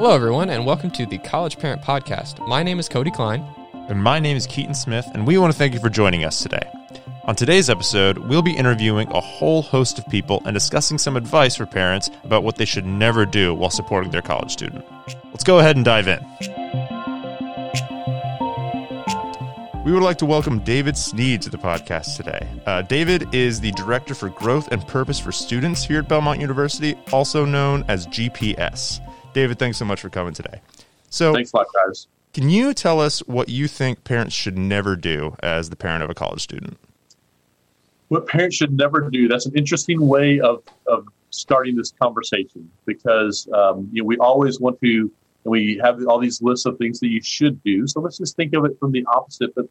Hello, everyone, and welcome to the College Parent Podcast. My name is Cody Cline. And my name is Keaton Smith, and we want to thank you for joining us today. On today's episode, we'll be interviewing a whole host of people and discussing some advice for parents about what they should never do while supporting their college student. Let's go ahead and dive in. We would like to welcome David Sneed to the podcast today. Uh, David is the Director for Growth and Purpose for Students here at Belmont University, also known as GPS. David, thanks so much for coming today. So, thanks a lot, guys. Can you tell us what you think parents should never do as the parent of a college student? What parents should never do. That's an interesting way of, of starting this conversation because um, you know we always want to, and we have all these lists of things that you should do. So let's just think of it from the opposite, but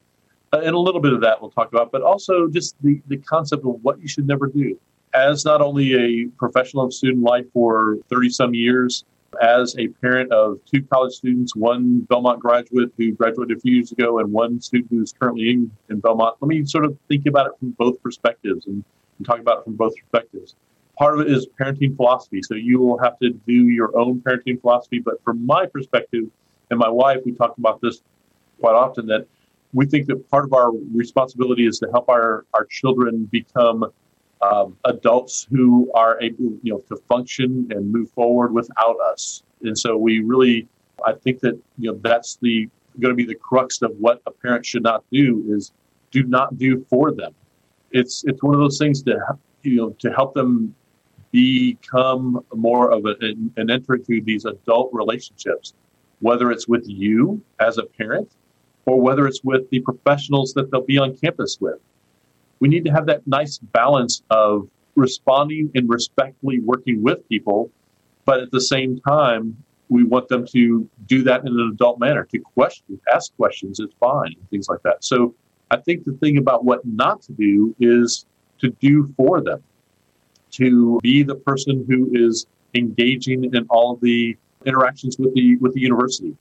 uh, and a little bit of that we'll talk about, but also just the, the concept of what you should never do. As not only a professional of student life for 30 some years, as a parent of two college students, one Belmont graduate who graduated a few years ago, and one student who's currently in, in Belmont, let me sort of think about it from both perspectives and, and talk about it from both perspectives. Part of it is parenting philosophy. So you will have to do your own parenting philosophy. But from my perspective and my wife, we talk about this quite often that we think that part of our responsibility is to help our, our children become um, adults who are able, you know, to function and move forward without us. And so we really, I think that you know that's the going to be the crux of what a parent should not do is do not do for them. It's it's one of those things to you know to help them become more of a, an, an enter into these adult relationships, whether it's with you as a parent or whether it's with the professionals that they'll be on campus with we need to have that nice balance of responding and respectfully working with people, but at the same time, we want them to do that in an adult manner, to question, ask questions is fine, things like that. So I think the thing about what not to do is to do for them, to be the person who is engaging in all of the interactions with the with the university.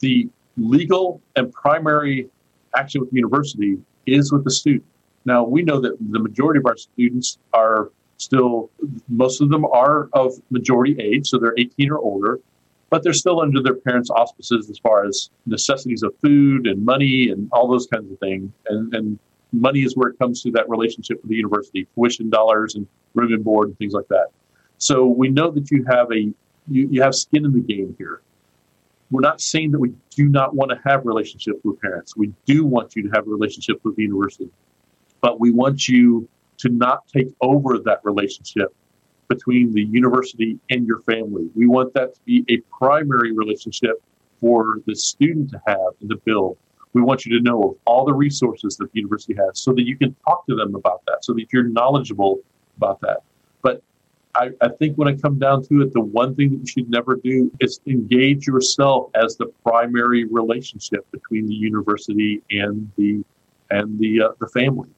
The legal and primary action with the university is with the student. Now, we know that the majority of our students are still, most of them are of majority age, so they're 18 or older, but they're still under their parents' auspices as far as necessities of food and money and all those kinds of things. And, and money is where it comes to that relationship with the university, tuition dollars and room and board and things like that. So we know that you have a you, you have skin in the game here. We're not saying that we do not want to have relationships with parents. We do want you to have a relationship with the university but we want you to not take over that relationship between the university and your family. We want that to be a primary relationship for the student to have and to build. We want you to know of all the resources that the university has so that you can talk to them about that, so that you're knowledgeable about that. But I, I think when I come down to it, the one thing that you should never do is engage yourself as the primary relationship between the university and the and the uh, the family.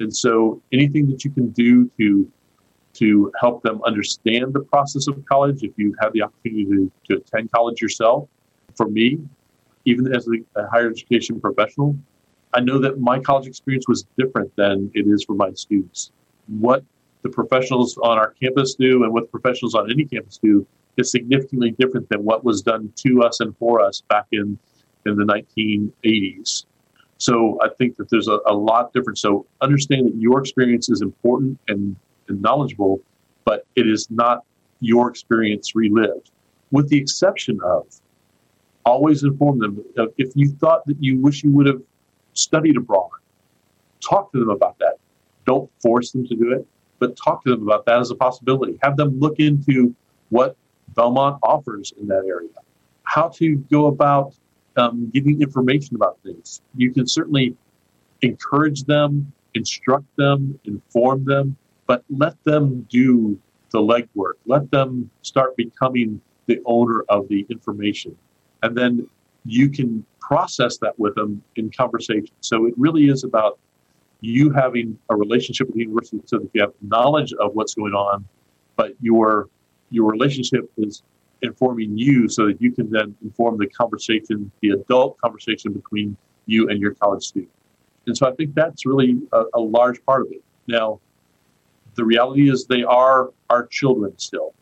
And so anything that you can do to to help them understand the process of college, if you have the opportunity to, to attend college yourself, for me, even as a, a higher education professional, I know that my college experience was different than it is for my students. What the professionals on our campus do and what the professionals on any campus do is significantly different than what was done to us and for us back in, in the 1980s. So I think that there's a, a lot different. So understand that your experience is important and, and knowledgeable, but it is not your experience relived, with the exception of always inform them. If you thought that you wish you would have studied abroad, talk to them about that. Don't force them to do it, but talk to them about that as a possibility. Have them look into what Belmont offers in that area, how to go about um, giving information about things. You can certainly encourage them, instruct them, inform them, but let them do the legwork. Let them start becoming the owner of the information. And then you can process that with them in conversation. So it really is about you having a relationship with the university so that you have knowledge of what's going on, but your your relationship is informing you so that you can then inform the conversation, the adult conversation between you and your college student. And so I think that's really a, a large part of it. Now, the reality is they are our children still.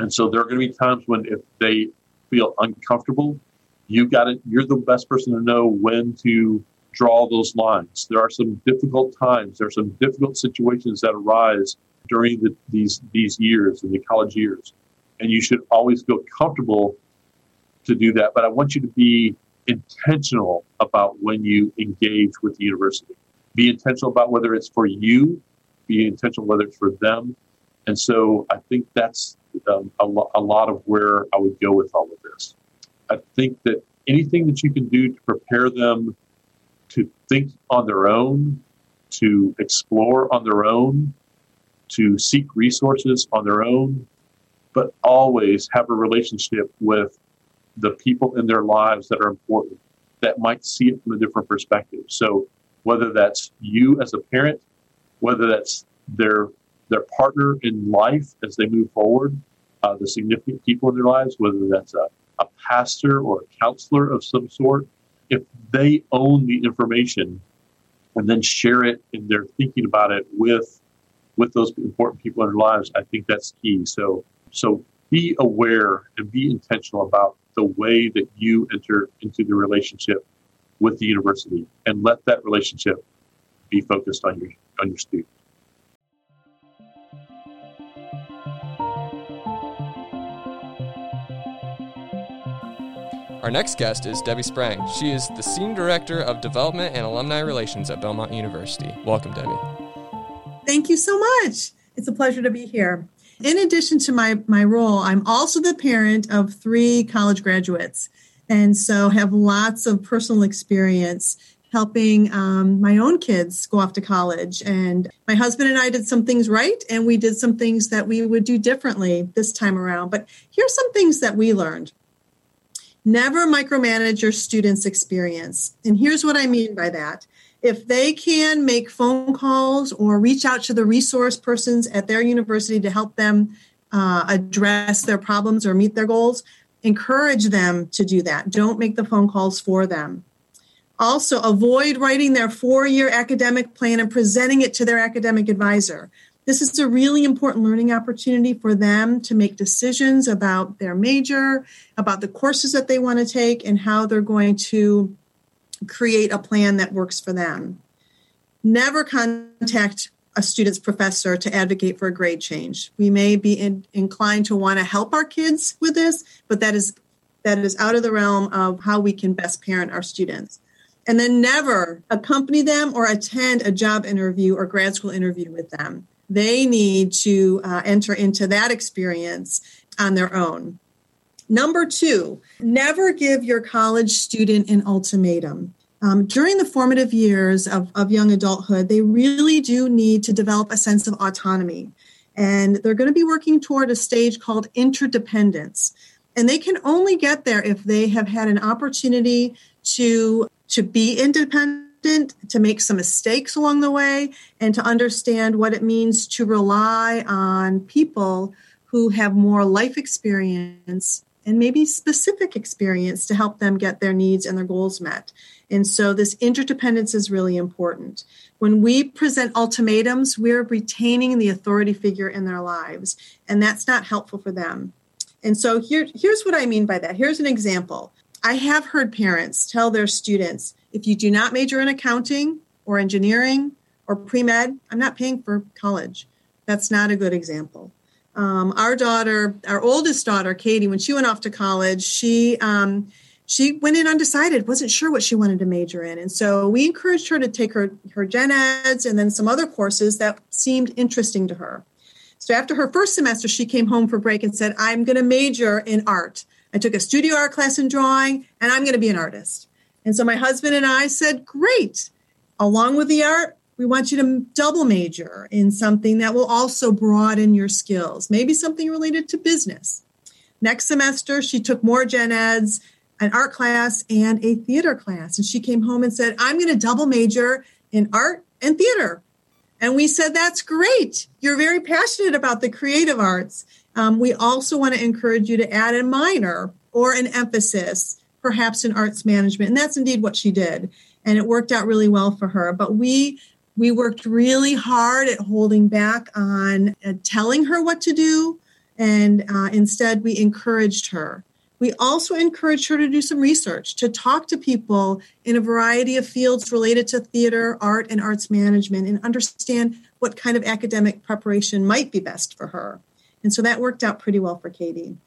And so there are going to be times when if they feel uncomfortable, you got it. You're the best person to know when to draw those lines. There are some difficult times. There are some difficult situations that arise during the, these these years in the college years, and you should always feel comfortable to do that. But I want you to be intentional about when you engage with the university. Be intentional about whether it's for you. Be intentional whether it's for them. And so I think that's um, a, lo- a lot of where I would go with all of this. I think that anything that you can do to prepare them to think on their own, to explore on their own, to seek resources on their own, but always have a relationship with the people in their lives that are important that might see it from a different perspective. So whether that's you as a parent, whether that's their their partner in life as they move forward, uh, the significant people in their lives, whether that's a, a pastor or a counselor of some sort, if they own the information and then share it and they're thinking about it with with those important people in their lives, I think that's key. So so be aware and be intentional about the way that you enter into the relationship with the university and let that relationship be focused on your on your student. Our next guest is Debbie Sprang. She is the Senior Director of Development and Alumni Relations at Belmont University. Welcome, Debbie. Thank you so much. It's a pleasure to be here. In addition to my, my role, I'm also the parent of three college graduates, and so have lots of personal experience helping um, my own kids go off to college. And my husband and I did some things right, and we did some things that we would do differently this time around. But here's some things that we learned. Never micromanage your students' experience. And here's what I mean by that. If they can make phone calls or reach out to the resource persons at their university to help them uh, address their problems or meet their goals, encourage them to do that. Don't make the phone calls for them. Also, avoid writing their four year academic plan and presenting it to their academic advisor. This is a really important learning opportunity for them to make decisions about their major, about the courses that they want to take, and how they're going to create a plan that works for them. Never contact a student's professor to advocate for a grade change. We may be in, inclined to want to help our kids with this, but that is that is out of the realm of how we can best parent our students. And then never accompany them or attend a job interview or grad school interview with them. They need to uh, enter into that experience on their own. Number two, never give your college student an ultimatum. Um, during the formative years of, of young adulthood, they really do need to develop a sense of autonomy. And they're going to be working toward a stage called interdependence. And they can only get there if they have had an opportunity to, to be independent to make some mistakes along the way, and to understand what it means to rely on people who have more life experience and maybe specific experience to help them get their needs and their goals met. And so this interdependence is really important. When we present ultimatums, we're retaining the authority figure in their lives, and that's not helpful for them. And so here, here's what I mean by that. Here's an example. I have heard parents tell their students, if you do not major in accounting or engineering or pre med, I'm not paying for college. That's not a good example. Um, our daughter, our oldest daughter, Katie, when she went off to college, she um, she went in undecided, wasn't sure what she wanted to major in, and so we encouraged her to take her her gen eds and then some other courses that seemed interesting to her. So after her first semester, she came home for break and said, "I'm going to major in art. I took a studio art class in drawing, and I'm going to be an artist." And so my husband and I said, Great. Along with the art, we want you to double major in something that will also broaden your skills, maybe something related to business. Next semester, she took more gen eds, an art class, and a theater class. And she came home and said, I'm going to double major in art and theater. And we said, That's great. You're very passionate about the creative arts. Um, we also want to encourage you to add a minor or an emphasis perhaps in arts management. And that's indeed what she did. And it worked out really well for her. But we we worked really hard at holding back on uh, telling her what to do. And uh, instead, we encouraged her We also encouraged her to do some research, to talk to people in a variety of fields related to theater, art, and arts management, and understand what kind of academic preparation might be best for her. And so that worked out pretty well for Katie.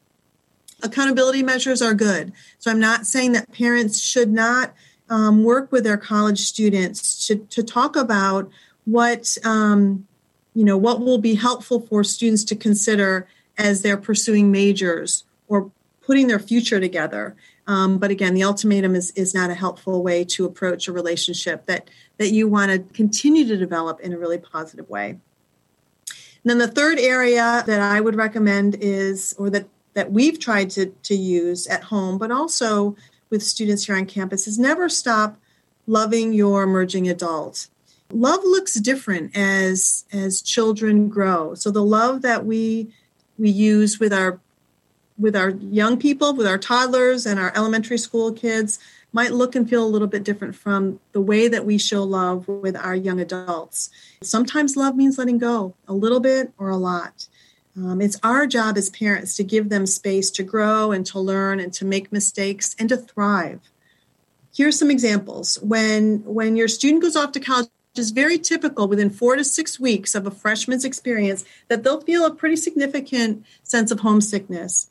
Accountability measures are good. So I'm not saying that parents should not um, work with their college students to, to talk about what um, you know what will be helpful for students to consider as they're pursuing majors or putting their future together. Um, but again, the ultimatum is, is not a helpful way to approach a relationship that, that you want to continue to develop in a really positive way. And then the third area that I would recommend is, or that, that we've tried to, to use at home, but also with students here on campus, is never stop loving your emerging adult. Love looks different as as children grow. So the love that we we use with our with our young people, with our toddlers and our elementary school kids might look and feel a little bit different from the way that we show love with our young adults. Sometimes love means letting go a little bit or a lot. Um, it's our job as parents to give them space to grow and to learn and to make mistakes and to thrive. Here's some examples. When when your student goes off to college, it's very typical within four to six weeks of a freshman's experience that they'll feel a pretty significant sense of homesickness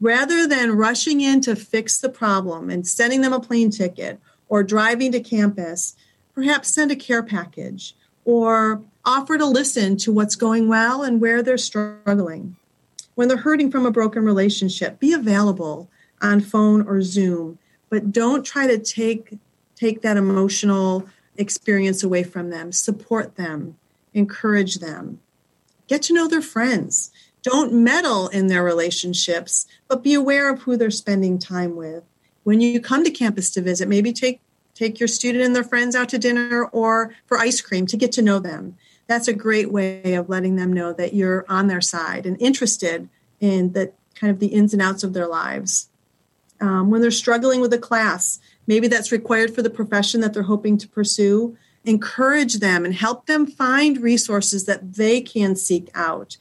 rather than rushing in to fix the problem and sending them a plane ticket or driving to campus, perhaps send a care package or offer to listen to what's going well and where they're struggling. When they're hurting from a broken relationship, be available on phone or Zoom, but don't try to take take that emotional experience away from them. Support them, encourage them. Get to know their friends. Don't meddle in their relationships, but be aware of who they're spending time with. When you come to campus to visit, maybe take take your student and their friends out to dinner or for ice cream to get to know them. That's a great way of letting them know that you're on their side and interested in the kind of the ins and outs of their lives. Um, when they're struggling with a class, maybe that's required for the profession that they're hoping to pursue, encourage them and help them find resources that they can seek out.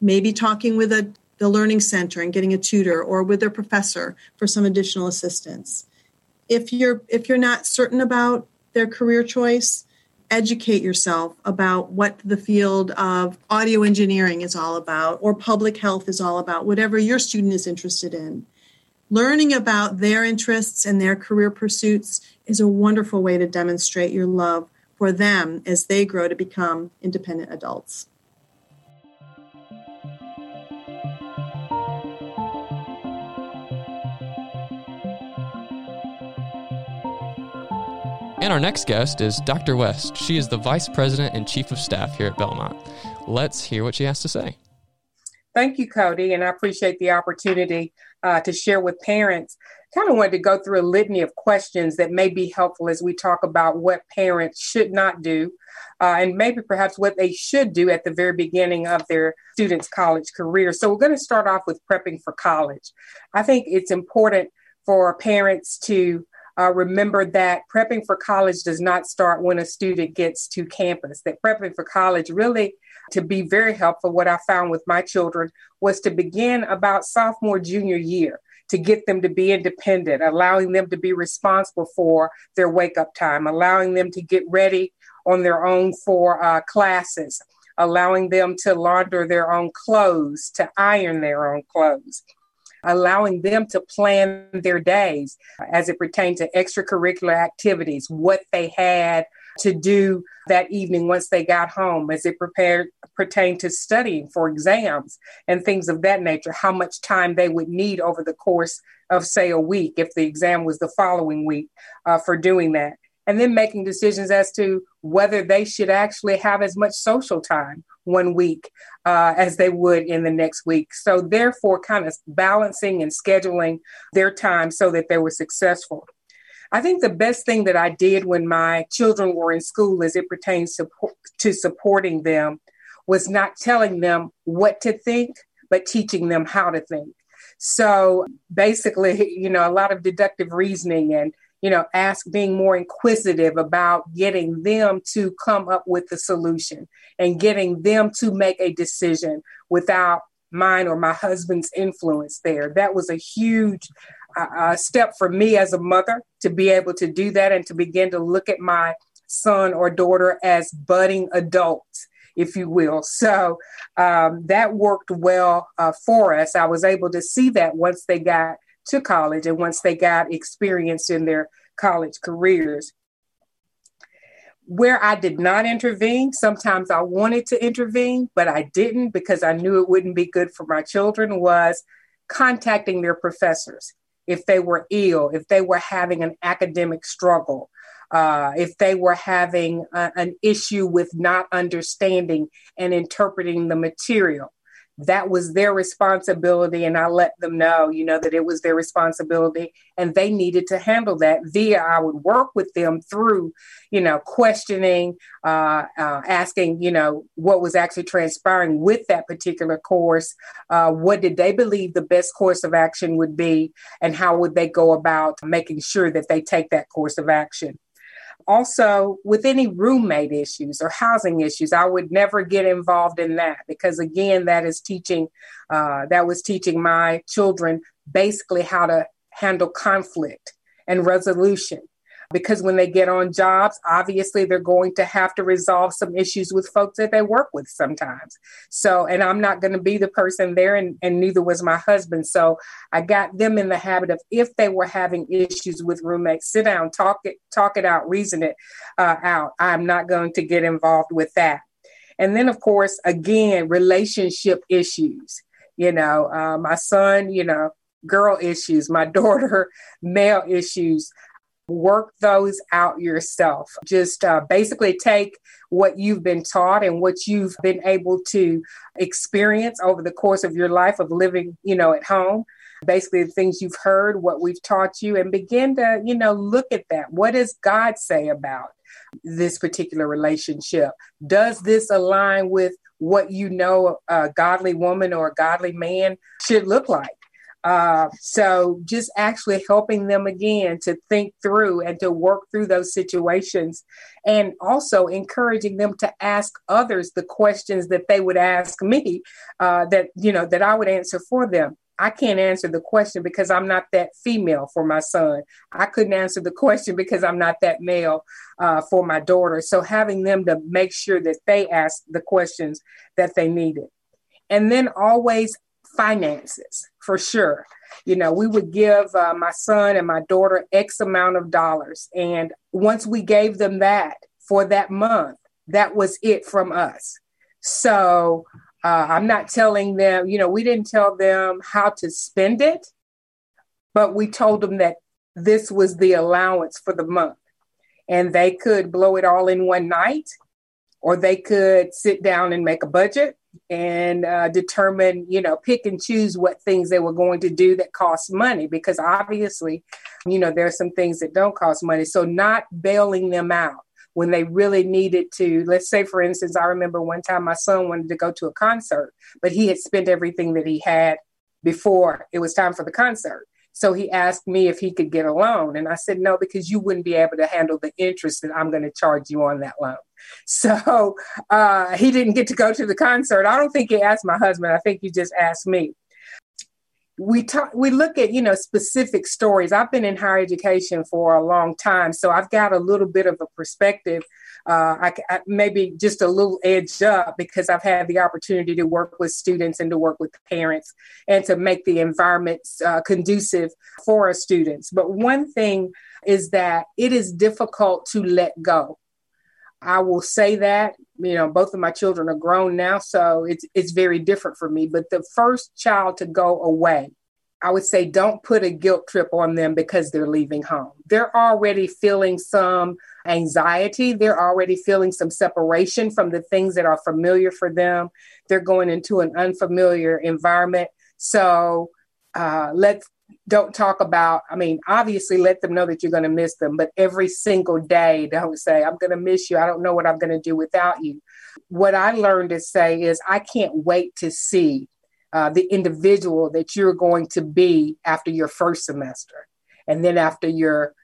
Maybe talking with a, the learning center and getting a tutor or with their professor for some additional assistance. If you're if you're not certain about their career choice educate yourself about what the field of audio engineering is all about or public health is all about whatever your student is interested in. Learning about their interests and their career pursuits is a wonderful way to demonstrate your love for them as they grow to become independent adults And our next guest is Dr. West. She is the Vice President and Chief of Staff here at Belmont. Let's hear what she has to say. Thank you, Cody, and I appreciate the opportunity uh, to share with parents. Kind of wanted to go through a litany of questions that may be helpful as we talk about what parents should not do, uh, and maybe perhaps what they should do at the very beginning of their students' college career. So, we're going to start off with prepping for college. I think it's important for parents to uh, remember that prepping for college does not start when a student gets to campus. That prepping for college really to be very helpful, what I found with my children was to begin about sophomore, junior year to get them to be independent, allowing them to be responsible for their wake up time, allowing them to get ready on their own for uh, classes, allowing them to launder their own clothes, to iron their own clothes allowing them to plan their days as it pertained to extracurricular activities, what they had to do that evening once they got home as it prepared pertained to studying for exams and things of that nature how much time they would need over the course of say a week if the exam was the following week uh, for doing that and then making decisions as to whether they should actually have as much social time one week uh, as they would in the next week. So, therefore, kind of balancing and scheduling their time so that they were successful. I think the best thing that I did when my children were in school as it pertains to, to supporting them was not telling them what to think, but teaching them how to think. So basically, you know, a lot of deductive reasoning and you know, ask being more inquisitive about getting them to come up with the solution and getting them to make a decision without mine or my husband's influence there. That was a huge uh, uh, step for me as a mother to be able to do that and to begin to look at my son or daughter as budding adults if you will. So um, that worked well uh, for us. I was able to see that once they got to college and once they got experience in their college careers. Where I did not intervene, sometimes I wanted to intervene, but I didn't because I knew it wouldn't be good for my children, was contacting their professors if they were ill, if they were having an academic struggle, uh, if they were having a, an issue with not understanding and interpreting the material that was their responsibility and i let them know you know that it was their responsibility and they needed to handle that via i would work with them through you know questioning uh, uh, asking you know what was actually transpiring with that particular course uh, what did they believe the best course of action would be and how would they go about making sure that they take that course of action also with any roommate issues or housing issues i would never get involved in that because again that is teaching uh, that was teaching my children basically how to handle conflict and resolution because when they get on jobs, obviously they're going to have to resolve some issues with folks that they work with sometimes. So, and I'm not going to be the person there, and, and neither was my husband. So, I got them in the habit of if they were having issues with roommates, sit down, talk it, talk it out, reason it uh, out. I'm not going to get involved with that. And then, of course, again, relationship issues. You know, uh, my son, you know, girl issues, my daughter, male issues work those out yourself. Just uh, basically take what you've been taught and what you've been able to experience over the course of your life of living, you know, at home. Basically, the things you've heard, what we've taught you, and begin to, you know, look at that. What does God say about this particular relationship? Does this align with what you know a godly woman or a godly man should look like? Uh, so just actually helping them again to think through and to work through those situations. And also encouraging them to ask others the questions that they would ask me uh, that you know that i would answer for them. I can't answer the question because i'm not that female for my son. I couldn't answer the question because i'm not that male uh, for my daughter. So having them to make sure that they ask the questions that they needed. And then always finances for sure. You know, we would give uh, my son and my daughter X amount of dollars. And once we gave them that for that month, that was it from us. So uh, I'm not telling them, you know, we didn't tell them how to spend it, but we told them that this was the allowance for the month. And they could blow it all in one night, or they could sit down and make a budget, and uh, determine, you know, pick and choose what things they were going to do that cost money because obviously, you know, there are some things that don't cost money. So not bailing them out when they really needed to. Let's say, for instance, I remember one time my son wanted to go to a concert, but he had spent everything that he had before it was time for the concert. So he asked me if he could get a loan. And I said, no, because you wouldn't be able to handle the interest that I'm going to charge you on that loan. So uh, he didn't get to go to the concert. I don't think he asked my husband. I think he just asked me. We talk, we look at you know specific stories. I've been in higher education for a long time, so I've got a little bit of a perspective. Uh, I, I, maybe just a little edge up because I've had the opportunity to work with students and to work with parents and to make the environment uh, conducive for our students. But one thing is that it is difficult to let go I will say that you know both of my children are grown now, so it's it's very different for me. But the first child to go away, I would say don't put a guilt trip on them because they're leaving home. They're already feeling some anxiety. They're already feeling some separation from the things that are familiar for them. They're going into an unfamiliar environment. So uh, let's don't talk about, I mean, obviously let them know that you're going to miss them, but every single day, don't say, I'm going to miss you. I don't know what I'm going to do without you. What I learned to say is, I can't wait to see uh, the individual that you're going to be after your first semester and then after your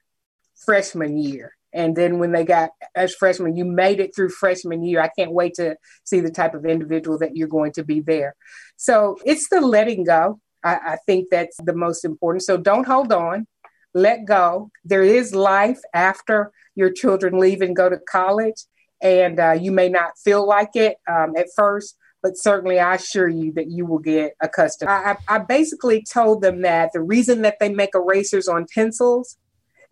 freshman year And then when they got as freshmen, you made it through freshman year. I can't wait to see the type of individual that you're going to be there. So it's the letting go. I, I think that's the most important. So don't hold on, let go. There is life after your children leave and go to college. And uh, you may not feel like it um, at first, but certainly I assure you that you will get accustomed. I, I basically told them that the reason that they make erasers on pencils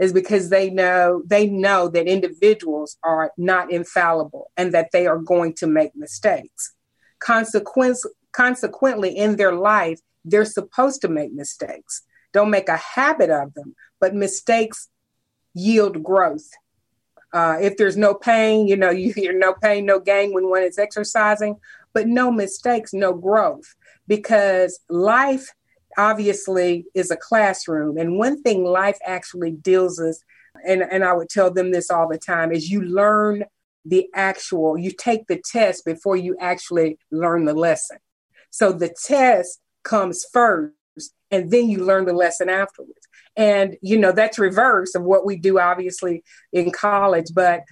is because they know they know that individuals are not infallible and that they are going to make mistakes. Consequence, consequently, in their life, they're supposed to make mistakes. Don't make a habit of them, but mistakes yield growth. Uh, if there's no pain, you know, you hear no pain, no gain when one is exercising but no mistakes, no growth. Because life obviously is a classroom. And one thing life actually deals us, and, and I would tell them this all the time, is you learn the actual, you take the test before you actually learn the lesson. So the test comes first, and then you learn the lesson afterwards. And, you know, that's reverse of what we do, obviously, in college. But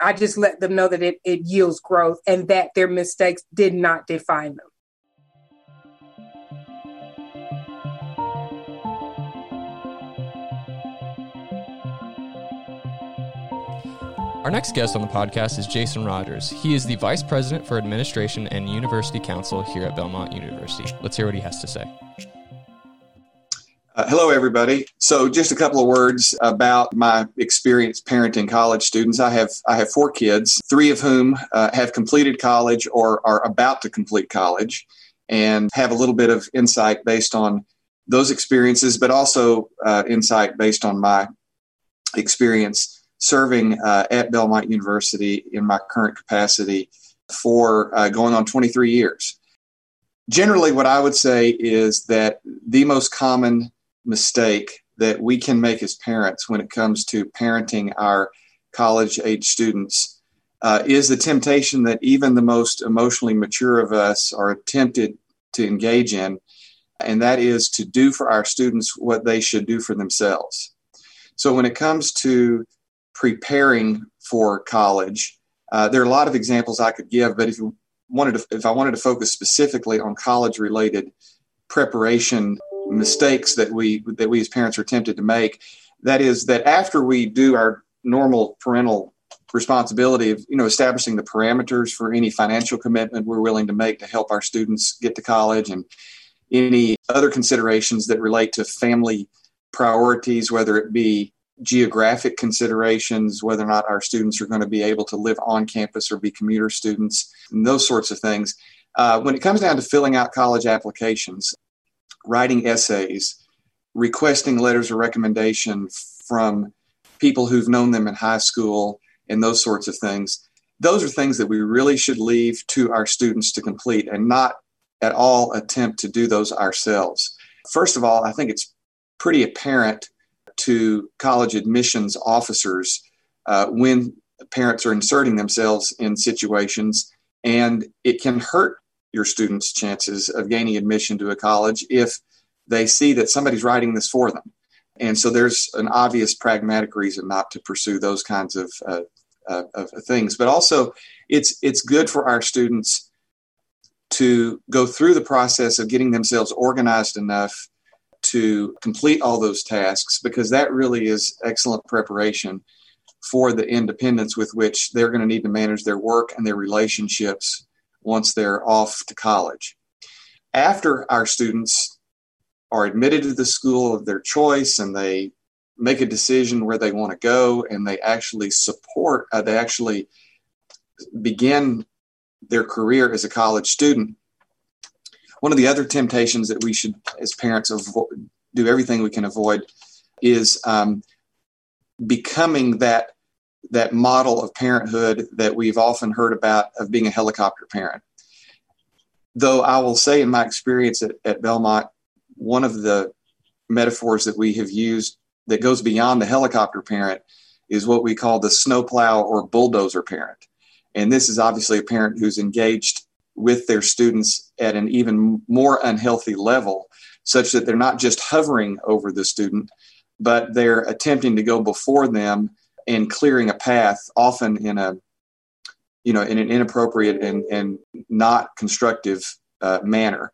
I just let them know that it, it yields growth and that their mistakes did not define them. Our next guest on the podcast is Jason Rogers. He is the Vice President for Administration and University Counsel here at Belmont University. Let's hear what he has to say. Uh, hello, everybody. So, just a couple of words about my experience parenting college students. I have I have four kids, three of whom uh, have completed college or are about to complete college, and have a little bit of insight based on those experiences, but also uh, insight based on my experience serving uh, at Belmont University in my current capacity for uh, going on 23 years. Generally, what I would say is that the most common mistake that we can make as parents when it comes to parenting our college age students uh, is the temptation that even the most emotionally mature of us are tempted to engage in, and that is to do for our students what they should do for themselves. So when it comes to preparing for college, uh, there are a lot of examples I could give, but if you wanted to, if I wanted to focus specifically on college related preparation mistakes that we that we as parents are tempted to make. That is that after we do our normal parental responsibility of you know establishing the parameters for any financial commitment we're willing to make to help our students get to college and any other considerations that relate to family priorities whether it be geographic considerations whether or not our students are going to be able to live on campus or be commuter students and those sorts of things uh, when it comes down to filling out college applications writing essays, requesting letters of recommendation from people who've known them in high school, and those sorts of things. Those are things that we really should leave to our students to complete and not at all attempt to do those ourselves. First of all, I think it's pretty apparent to college admissions officers uh, when parents are inserting themselves in situations, and it can hurt your students' chances of gaining admission to a college if they see that somebody's writing this for them. And so there's an obvious pragmatic reason not to pursue those kinds of, uh, uh, of things. But also, it's it's good for our students to go through the process of getting themselves organized enough to complete all those tasks because that really is excellent preparation for the independence with which they're going to need to manage their work and their relationships once they're off to college. After our students are admitted to the school of their choice and they make a decision where they want to go and they actually support, uh, they actually begin their career as a college student. One of the other temptations that we should, as parents, do everything we can avoid is um, becoming that that model of parenthood that we've often heard about of being a helicopter parent. Though I will say, in my experience at, at Belmont, one of the metaphors that we have used that goes beyond the helicopter parent is what we call the snowplow or bulldozer parent. And this is obviously a parent who's engaged with their students at an even more unhealthy level, such that they're not just hovering over the student, but they're attempting to go before them and clearing a path, often in a you know in an inappropriate and and not constructive uh, manner.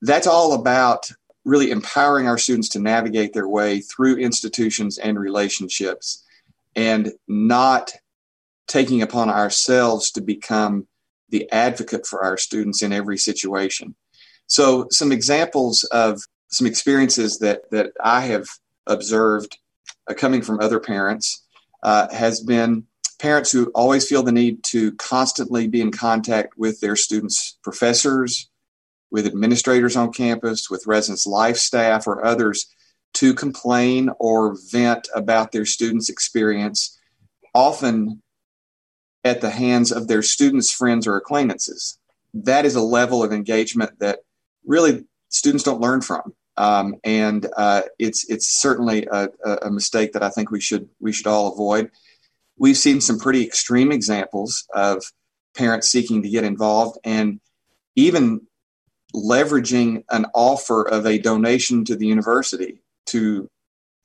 That's all about really empowering our students to navigate their way through institutions and relationships and not taking upon ourselves to become the advocate for our students in every situation. So, some examples of some experiences that, that I have observed uh, coming from other parents uh, has been parents who always feel the need to constantly be in contact with their students' professors, with administrators on campus, with residence life staff, or others to complain or vent about their students' experience, often at the hands of their students' friends or acquaintances. That is a level of engagement that really students don't learn from. Um, and uh, it's it's certainly a, a, mistake that I think we should we should all avoid. We've seen some pretty extreme examples of parents seeking to get involved and even leveraging an offer of a donation to the university to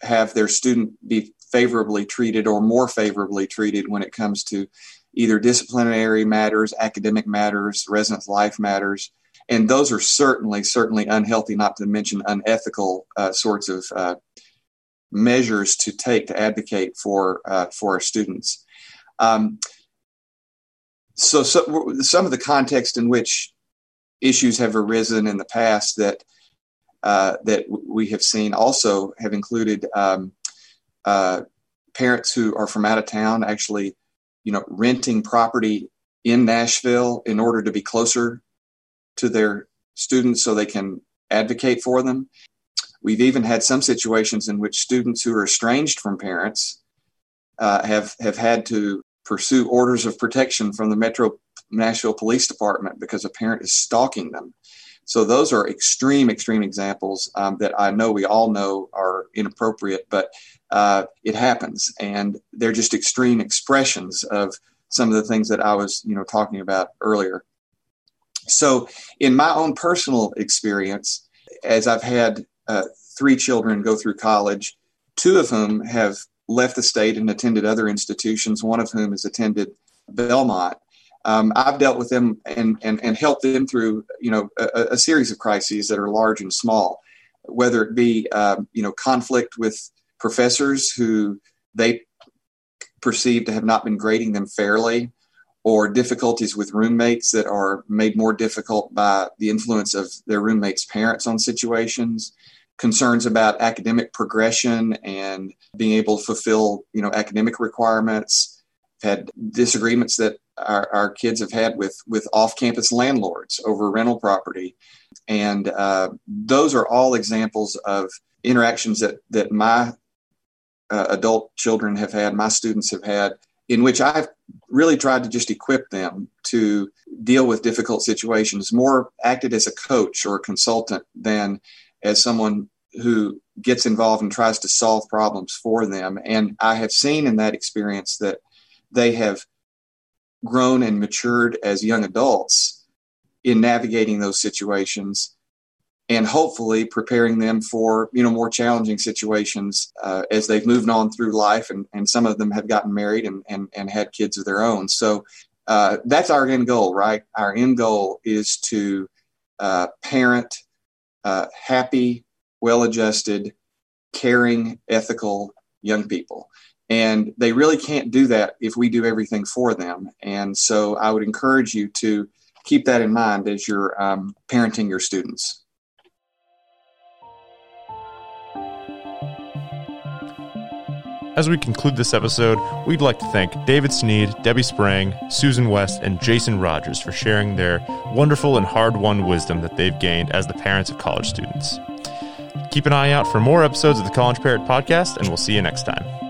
have their student be favorably treated or more favorably treated when it comes to either disciplinary matters, academic matters, residence life matters. And those are certainly, certainly unhealthy, not to mention unethical uh, sorts of uh, measures to take to advocate for uh, for our students. Um, so, so, some of the context in which issues have arisen in the past that uh, that we have seen also have included um, uh, parents who are from out of town actually, you know, renting property in Nashville in order to be closer to their students so they can advocate for them. We've even had some situations in which students who are estranged from parents uh, have have had to pursue orders of protection from the Metro Nashville Police Department because a parent is stalking them. So those are extreme, extreme examples um, that I know we all know are inappropriate, but uh, it happens, and they're just extreme expressions of some of the things that I was, you know, talking about earlier. So, in my own personal experience, as I've had uh, three children go through college, two of whom have left the state and attended other institutions, one of whom has attended Belmont um, I've dealt with them and, and, and helped them through, you know, a, a, series of crises that are large and small, whether it be, um, you know, conflict with professors who they perceive to have not been grading them fairly, or difficulties with roommates that are made more difficult by the influence of their roommates' parents on situations, concerns about academic progression and being able to fulfill, you know, academic requirements, had disagreements that our, our kids have had with with off-campus landlords over rental property, and uh, those are all examples of interactions that that my uh, adult children have had, my students have had, in which I've really tried to just equip them to deal with difficult situations, more acted as a coach or a consultant than as someone who gets involved and tries to solve problems for them. And I have seen in that experience that they have grown and matured as young adults in navigating those situations and hopefully preparing them for you know more challenging situations uh, as they've moved on through life and, and some of them have gotten married and, and, and had kids of their own. So uh, that's our end goal right? Our end goal is to uh, parent uh, happy well adjusted caring ethical young people and they really can't do that if we do everything for them. And so I would encourage you to keep that in mind as you're um, parenting your students. As we conclude this episode, we'd like to thank David Sneed, Debbie Sprang, Susan West, and Jason Rogers for sharing their wonderful and hard won wisdom that they've gained as the parents of college students. Keep an eye out for more episodes of the College Parent Podcast, and we'll see you next time.